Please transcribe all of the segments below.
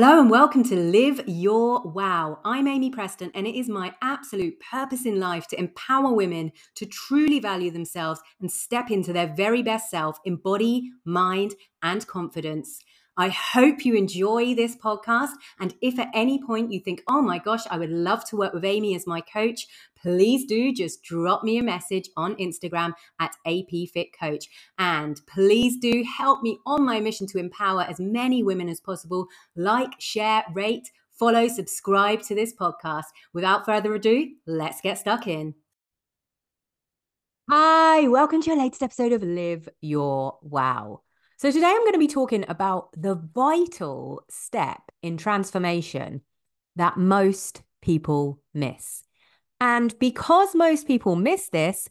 Hello and welcome to Live Your Wow. I'm Amy Preston, and it is my absolute purpose in life to empower women to truly value themselves and step into their very best self in body, mind, and confidence. I hope you enjoy this podcast. And if at any point you think, oh my gosh, I would love to work with Amy as my coach, please do just drop me a message on Instagram at APFitCoach. And please do help me on my mission to empower as many women as possible. Like, share, rate, follow, subscribe to this podcast. Without further ado, let's get stuck in. Hi, welcome to your latest episode of Live Your Wow. So, today I'm going to be talking about the vital step in transformation that most people miss. And because most people miss this,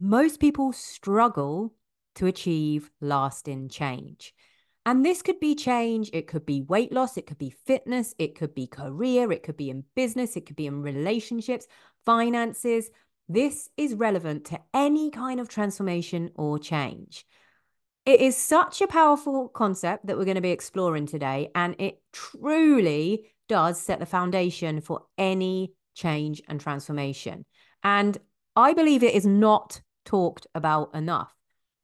most people struggle to achieve lasting change. And this could be change, it could be weight loss, it could be fitness, it could be career, it could be in business, it could be in relationships, finances. This is relevant to any kind of transformation or change. It is such a powerful concept that we're going to be exploring today, and it truly does set the foundation for any change and transformation. And I believe it is not talked about enough.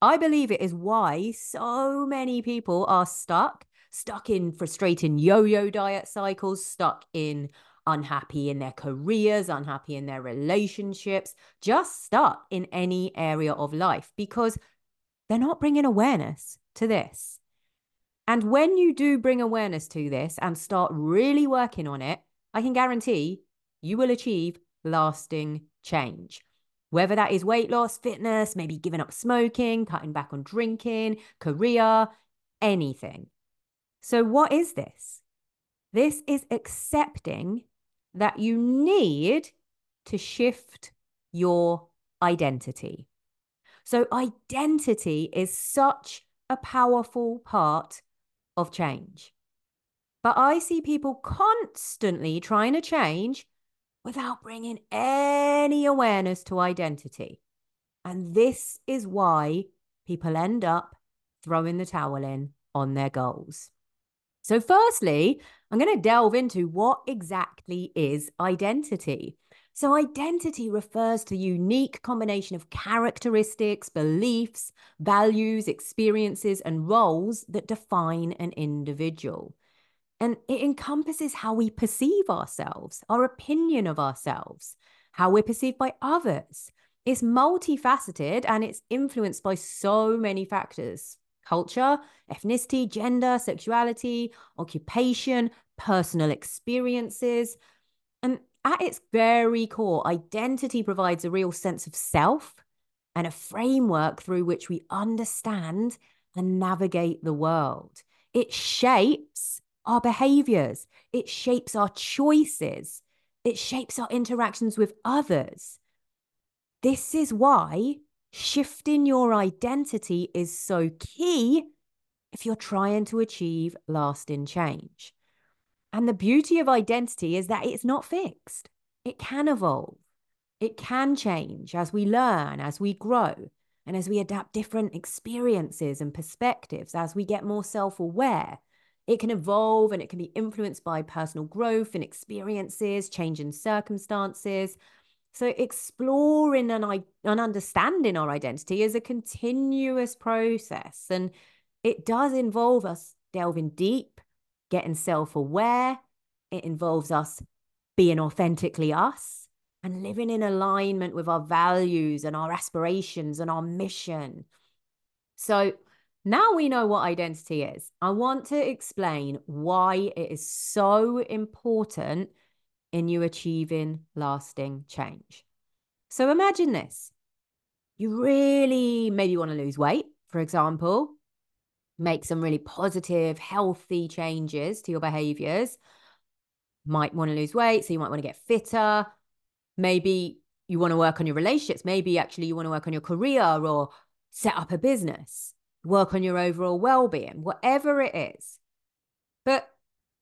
I believe it is why so many people are stuck, stuck in frustrating yo yo diet cycles, stuck in unhappy in their careers, unhappy in their relationships, just stuck in any area of life because they're not bringing awareness to this. And when you do bring awareness to this and start really working on it, I can guarantee you will achieve lasting change. Whether that is weight loss, fitness, maybe giving up smoking, cutting back on drinking, career, anything. So, what is this? This is accepting that you need to shift your identity. So, identity is such a powerful part of change. But I see people constantly trying to change without bringing any awareness to identity. And this is why people end up throwing the towel in on their goals. So, firstly, I'm going to delve into what exactly is identity. So, identity refers to unique combination of characteristics, beliefs, values, experiences, and roles that define an individual. And it encompasses how we perceive ourselves, our opinion of ourselves, how we're perceived by others. It's multifaceted and it's influenced by so many factors culture, ethnicity, gender, sexuality, occupation, personal experiences. And at its very core, identity provides a real sense of self and a framework through which we understand and navigate the world. It shapes our behaviors, it shapes our choices, it shapes our interactions with others. This is why shifting your identity is so key if you're trying to achieve lasting change. And the beauty of identity is that it's not fixed, it can evolve, it can change as we learn, as we grow, and as we adapt different experiences and perspectives, as we get more self aware. It can evolve and it can be influenced by personal growth and experiences, change in circumstances. So, exploring and, and understanding our identity is a continuous process. And it does involve us delving deep getting self aware. It involves us being authentically us and living in alignment with our values and our aspirations and our mission. So now we know what identity is. I want to explain why it is so important in you achieving lasting change. So imagine this you really maybe want to lose weight, for example, make some really positive, healthy changes to your behaviors. Might want to lose weight, so you might want to get fitter. Maybe you want to work on your relationships. Maybe actually you want to work on your career or set up a business, work on your overall well being, whatever it is. But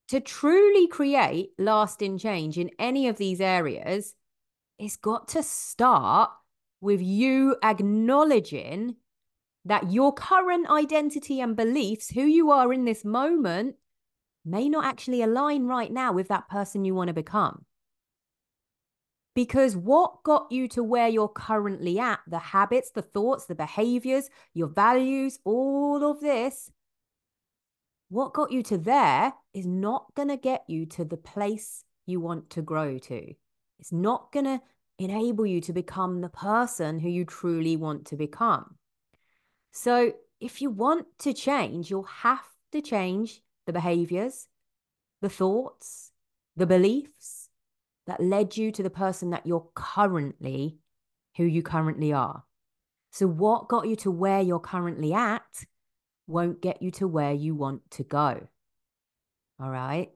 to truly create lasting change in any of these areas, it's got to start with you acknowledging that your current identity and beliefs, who you are in this moment, may not actually align right now with that person you want to become. Because what got you to where you're currently at, the habits, the thoughts, the behaviors, your values, all of this, what got you to there is not going to get you to the place you want to grow to. It's not going to enable you to become the person who you truly want to become. So, if you want to change, you'll have to change the behaviors, the thoughts, the beliefs that led you to the person that you're currently, who you currently are. So, what got you to where you're currently at won't get you to where you want to go. All right.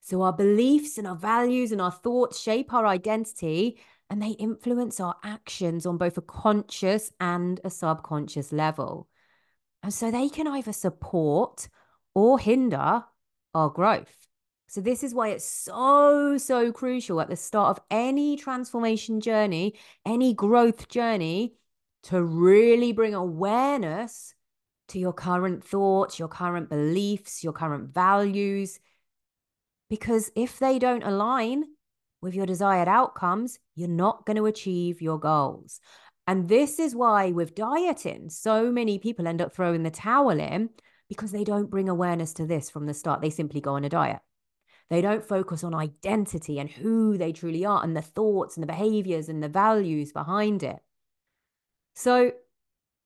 So, our beliefs and our values and our thoughts shape our identity and they influence our actions on both a conscious and a subconscious level. And so, they can either support or hinder our growth. So, this is why it's so, so crucial at the start of any transformation journey, any growth journey, to really bring awareness to your current thoughts, your current beliefs, your current values. Because if they don't align with your desired outcomes, you're not going to achieve your goals. And this is why, with dieting, so many people end up throwing the towel in because they don't bring awareness to this from the start. They simply go on a diet. They don't focus on identity and who they truly are and the thoughts and the behaviors and the values behind it. So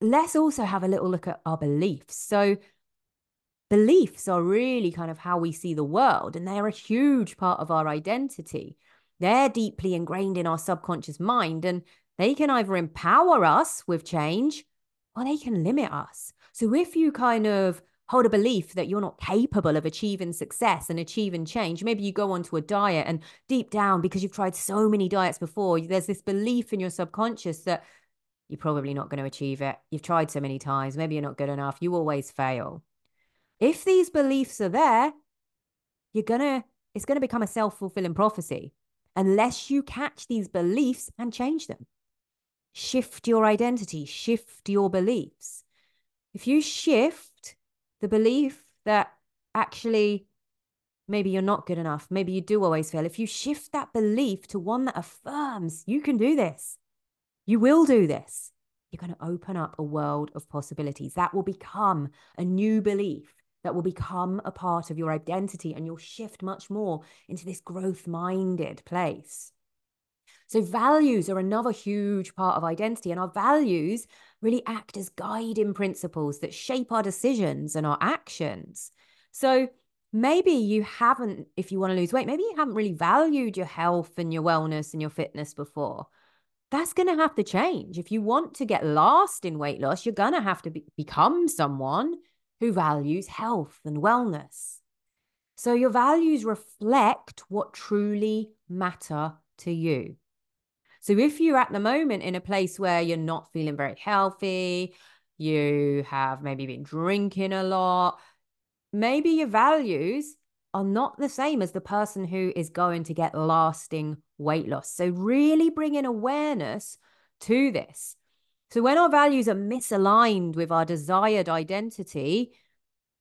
let's also have a little look at our beliefs. So, beliefs are really kind of how we see the world, and they're a huge part of our identity. They're deeply ingrained in our subconscious mind, and they can either empower us with change or they can limit us. So, if you kind of hold a belief that you're not capable of achieving success and achieving change. Maybe you go onto a diet and deep down, because you've tried so many diets before, there's this belief in your subconscious that you're probably not going to achieve it. You've tried so many times. Maybe you're not good enough. You always fail. If these beliefs are there, you're going to, it's going to become a self fulfilling prophecy unless you catch these beliefs and change them. Shift your identity, shift your beliefs. If you shift the belief that actually maybe you're not good enough, maybe you do always fail, if you shift that belief to one that affirms you can do this, you will do this. You're going to open up a world of possibilities that will become a new belief that will become a part of your identity and you'll shift much more into this growth minded place. So, values are another huge part of identity, and our values really act as guiding principles that shape our decisions and our actions. So, maybe you haven't, if you want to lose weight, maybe you haven't really valued your health and your wellness and your fitness before that's going to have to change. If you want to get lasting weight loss, you're going to have to be- become someone who values health and wellness. So your values reflect what truly matter to you. So if you're at the moment in a place where you're not feeling very healthy, you have maybe been drinking a lot, maybe your values are not the same as the person who is going to get lasting weight loss. So, really bringing awareness to this. So, when our values are misaligned with our desired identity,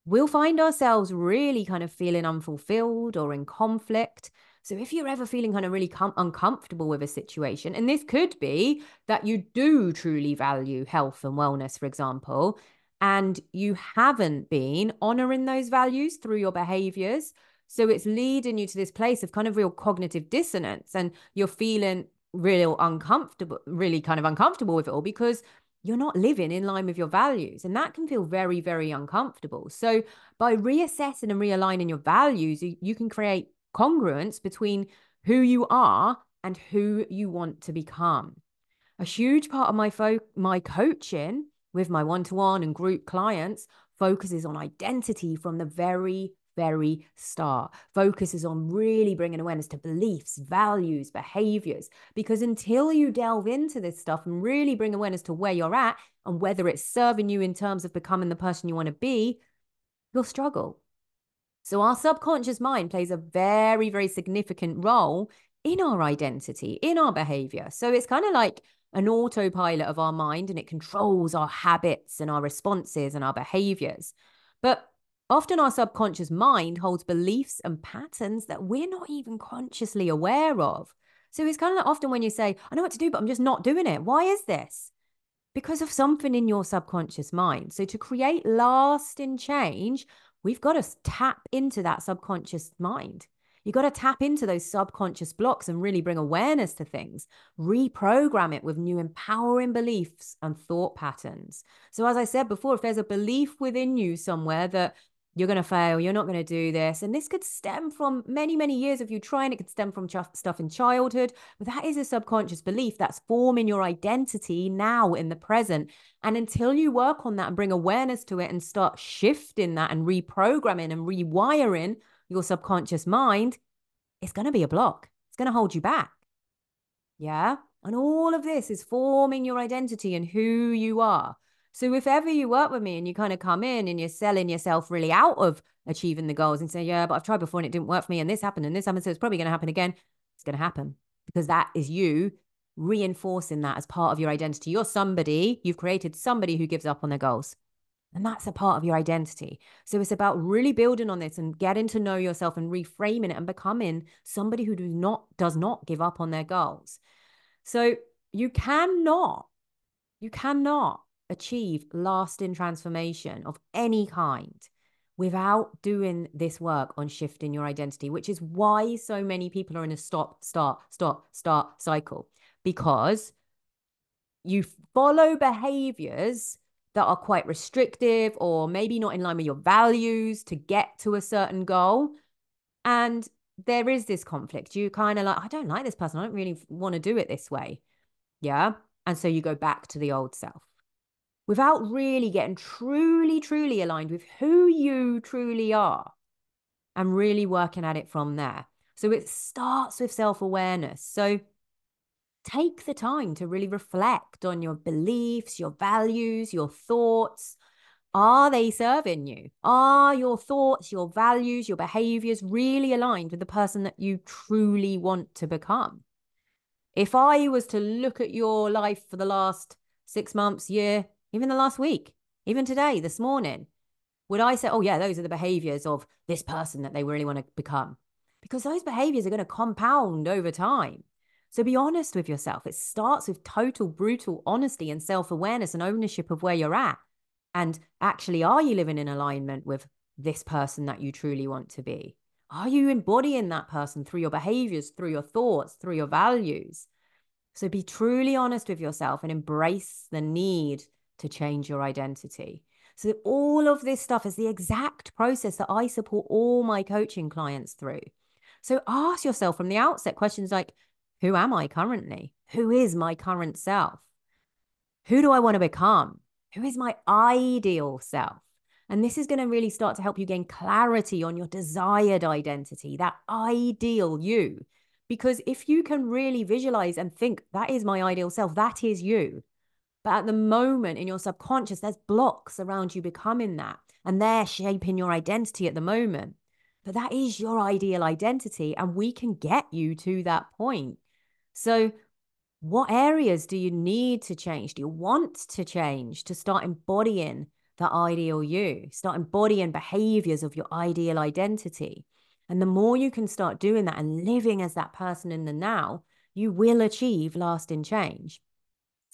we'll find ourselves really kind of feeling unfulfilled or in conflict. So, if you're ever feeling kind of really com- uncomfortable with a situation, and this could be that you do truly value health and wellness, for example, and you haven't been honoring those values through your behaviors. So it's leading you to this place of kind of real cognitive dissonance and you're feeling real uncomfortable, really kind of uncomfortable with it all because you're not living in line with your values. And that can feel very, very uncomfortable. So by reassessing and realigning your values, you, you can create congruence between who you are and who you want to become. A huge part of my fo- my coaching with my one to one and group clients focuses on identity from the very, very start, focuses on really bringing awareness to beliefs, values, behaviors. Because until you delve into this stuff and really bring awareness to where you're at and whether it's serving you in terms of becoming the person you want to be, you'll struggle. So, our subconscious mind plays a very, very significant role in our identity, in our behavior. So, it's kind of like an autopilot of our mind and it controls our habits and our responses and our behaviors. But Often our subconscious mind holds beliefs and patterns that we're not even consciously aware of. So it's kind of like often when you say, I know what to do, but I'm just not doing it. Why is this? Because of something in your subconscious mind. So to create lasting change, we've got to tap into that subconscious mind. You've got to tap into those subconscious blocks and really bring awareness to things, reprogram it with new empowering beliefs and thought patterns. So, as I said before, if there's a belief within you somewhere that you're going to fail, you're not going to do this. And this could stem from many, many years of you trying. It could stem from ch- stuff in childhood, but that is a subconscious belief that's forming your identity now in the present. And until you work on that and bring awareness to it and start shifting that and reprogramming and rewiring your subconscious mind, it's going to be a block. It's going to hold you back. Yeah. And all of this is forming your identity and who you are. So if ever you work with me and you kind of come in and you're selling yourself really out of achieving the goals and say, yeah, but I've tried before and it didn't work for me and this happened and this happened, so it's probably going to happen again. It's going to happen because that is you reinforcing that as part of your identity. You're somebody, you've created somebody who gives up on their goals. And that's a part of your identity. So it's about really building on this and getting to know yourself and reframing it and becoming somebody who does not does not give up on their goals. So you cannot, you cannot achieve lasting transformation of any kind without doing this work on shifting your identity, which is why so many people are in a stop, start, stop, start cycle because you follow behaviors that are quite restrictive or maybe not in line with your values to get to a certain goal. And there is this conflict. You kind of like, I don't like this person. I don't really want to do it this way. Yeah. And so you go back to the old self without really getting truly, truly aligned with who you truly are and really working at it from there. So it starts with self awareness. So take the time to really reflect on your beliefs, your values, your thoughts. Are they serving you? Are your thoughts, your values, your behaviors really aligned with the person that you truly want to become? If I was to look at your life for the last six months, year, even the last week, even today, this morning, would I say, oh, yeah, those are the behaviors of this person that they really want to become? Because those behaviors are going to compound over time. So be honest with yourself. It starts with total, brutal honesty and self awareness and ownership of where you're at. And actually, are you living in alignment with this person that you truly want to be? Are you embodying that person through your behaviors, through your thoughts, through your values? So be truly honest with yourself and embrace the need to change your identity. So, all of this stuff is the exact process that I support all my coaching clients through. So, ask yourself from the outset questions like Who am I currently? Who is my current self? Who do I want to become? Who is my ideal self? And this is going to really start to help you gain clarity on your desired identity, that ideal you. Because if you can really visualize and think, that is my ideal self, that is you, but at the moment in your subconscious, there's blocks around you becoming that, and they're shaping your identity at the moment. But that is your ideal identity, and we can get you to that point. So, what areas do you need to change? Do you want to change to start embodying the ideal you, start embodying behaviors of your ideal identity? And the more you can start doing that and living as that person in the now, you will achieve lasting change.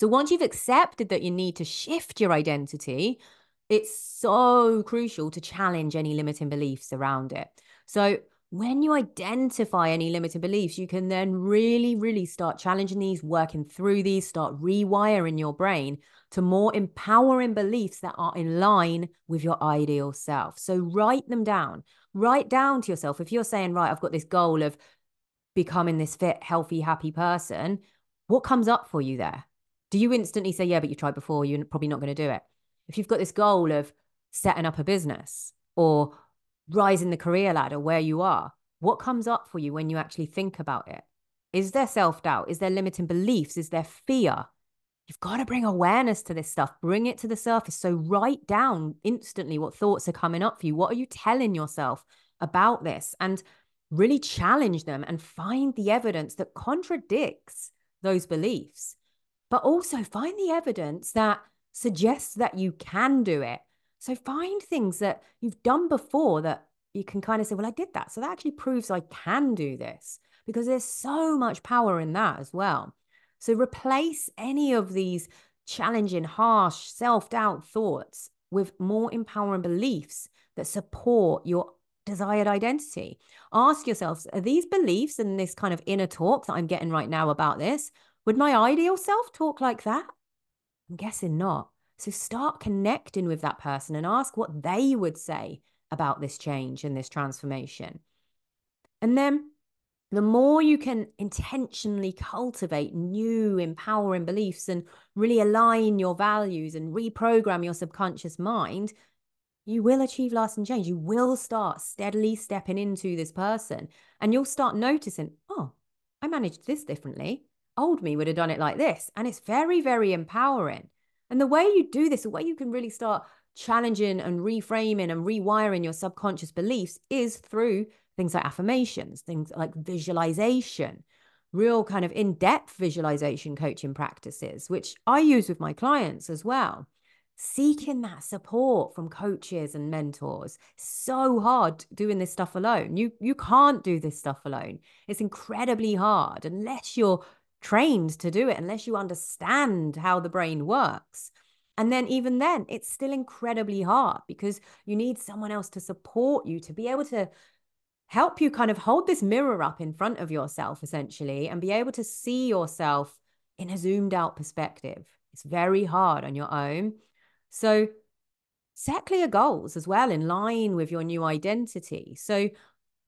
So once you've accepted that you need to shift your identity, it's so crucial to challenge any limiting beliefs around it. So when you identify any limiting beliefs, you can then really, really start challenging these, working through these, start rewiring your brain to more empowering beliefs that are in line with your ideal self. So write them down. Write down to yourself. If you're saying, right, I've got this goal of becoming this fit, healthy, happy person, what comes up for you there? Do you instantly say, yeah, but you tried before, you're probably not going to do it? If you've got this goal of setting up a business or rising the career ladder where you are, what comes up for you when you actually think about it? Is there self doubt? Is there limiting beliefs? Is there fear? You've got to bring awareness to this stuff, bring it to the surface. So, write down instantly what thoughts are coming up for you. What are you telling yourself about this? And really challenge them and find the evidence that contradicts those beliefs but also find the evidence that suggests that you can do it. So find things that you've done before that you can kind of say, well, I did that. So that actually proves I can do this because there's so much power in that as well. So replace any of these challenging, harsh, self doubt thoughts with more empowering beliefs that support your desired identity. Ask yourselves, are these beliefs and this kind of inner talk that I'm getting right now about this, would my ideal self talk like that? I'm guessing not. So start connecting with that person and ask what they would say about this change and this transformation. And then the more you can intentionally cultivate new empowering beliefs and really align your values and reprogram your subconscious mind, you will achieve lasting change. You will start steadily stepping into this person and you'll start noticing, oh, I managed this differently. Old me would have done it like this. And it's very, very empowering. And the way you do this, the way you can really start challenging and reframing and rewiring your subconscious beliefs is through things like affirmations, things like visualization, real kind of in depth visualization coaching practices, which I use with my clients as well. Seeking that support from coaches and mentors. So hard doing this stuff alone. You you can't do this stuff alone. It's incredibly hard unless you're trained to do it unless you understand how the brain works. And then, even then, it's still incredibly hard because you need someone else to support you to be able to help you kind of hold this mirror up in front of yourself, essentially, and be able to see yourself in a zoomed out perspective. It's very hard on your own. So, set clear goals as well in line with your new identity. So,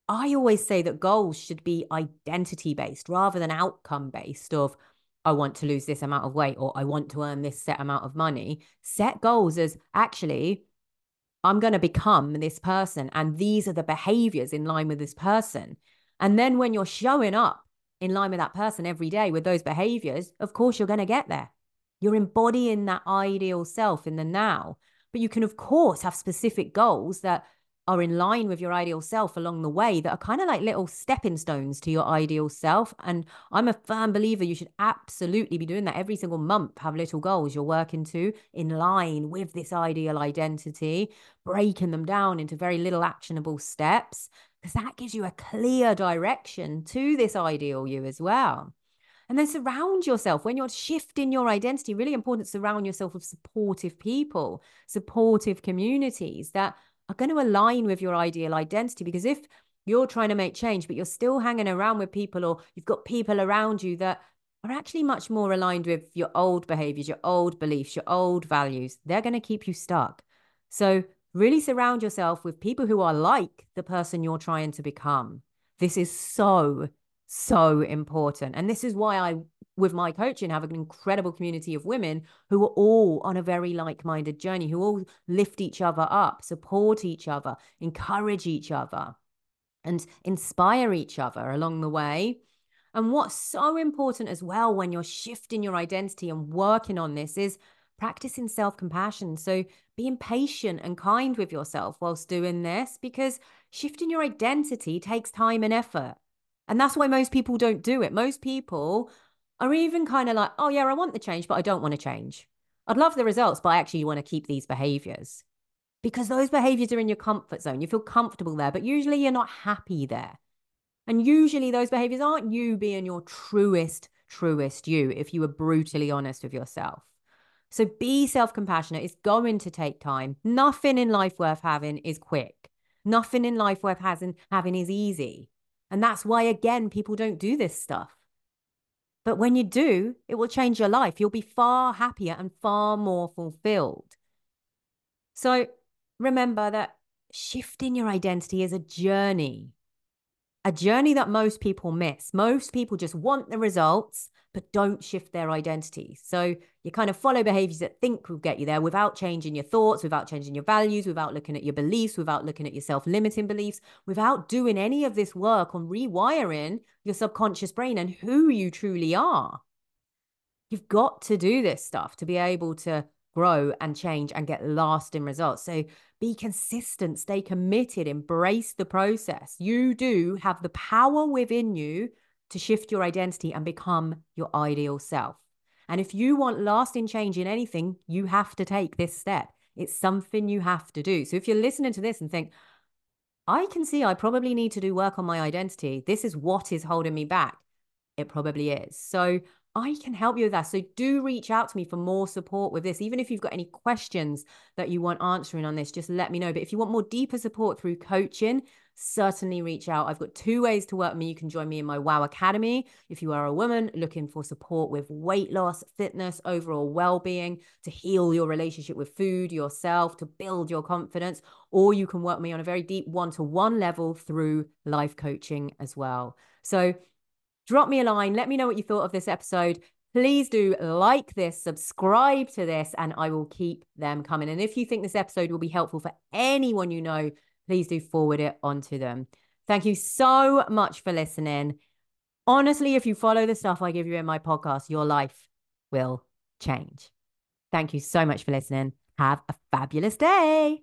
I always say that goals should be identity based rather than outcome based of I want to lose this amount of weight or I want to earn this set amount of money. Set goals as actually I'm going to become this person and these are the behaviors in line with this person. And then when you're showing up in line with that person every day with those behaviors, of course you're going to get there. You're embodying that ideal self in the now. But you can, of course, have specific goals that are in line with your ideal self along the way that are kind of like little stepping stones to your ideal self. And I'm a firm believer you should absolutely be doing that every single month. Have little goals you're working to in line with this ideal identity, breaking them down into very little actionable steps, because that gives you a clear direction to this ideal you as well. And then surround yourself when you're shifting your identity, really important to surround yourself with supportive people, supportive communities that are going to align with your ideal identity. Because if you're trying to make change, but you're still hanging around with people, or you've got people around you that are actually much more aligned with your old behaviors, your old beliefs, your old values, they're going to keep you stuck. So, really surround yourself with people who are like the person you're trying to become. This is so, so important. And this is why I with my coaching have an incredible community of women who are all on a very like-minded journey who all lift each other up support each other encourage each other and inspire each other along the way. And what's so important as well when you're shifting your identity and working on this is practicing self-compassion. So being patient and kind with yourself whilst doing this because shifting your identity takes time and effort. And that's why most people don't do it. Most people are even kind of like, oh, yeah, I want the change, but I don't want to change. I'd love the results, but I actually want to keep these behaviors because those behaviors are in your comfort zone. You feel comfortable there, but usually you're not happy there. And usually those behaviors aren't you being your truest, truest you if you were brutally honest with yourself. So be self compassionate. It's going to take time. Nothing in life worth having is quick. Nothing in life worth having, having is easy. And that's why, again, people don't do this stuff but when you do, it will change your life. You'll be far happier and far more fulfilled. So remember that shifting your identity is a journey, a journey that most people miss. Most people just want the results but don't shift their identity. So you kind of follow behaviors that think will get you there without changing your thoughts, without changing your values, without looking at your beliefs, without looking at your self limiting beliefs, without doing any of this work on rewiring your subconscious brain and who you truly are. You've got to do this stuff to be able to grow and change and get lasting results. So be consistent, stay committed, embrace the process. You do have the power within you to shift your identity and become your ideal self. And if you want lasting change in anything, you have to take this step. It's something you have to do. So if you're listening to this and think, I can see I probably need to do work on my identity, this is what is holding me back. It probably is. So I can help you with that. So do reach out to me for more support with this. Even if you've got any questions that you want answering on this, just let me know. But if you want more deeper support through coaching, certainly reach out. I've got two ways to work with me. You can join me in my WOW Academy if you are a woman looking for support with weight loss, fitness, overall well being, to heal your relationship with food, yourself, to build your confidence. Or you can work with me on a very deep one to one level through life coaching as well. So drop me a line. Let me know what you thought of this episode. Please do like this, subscribe to this, and I will keep them coming. And if you think this episode will be helpful for anyone you know, please do forward it onto them. Thank you so much for listening. Honestly, if you follow the stuff I give you in my podcast, your life will change. Thank you so much for listening. Have a fabulous day.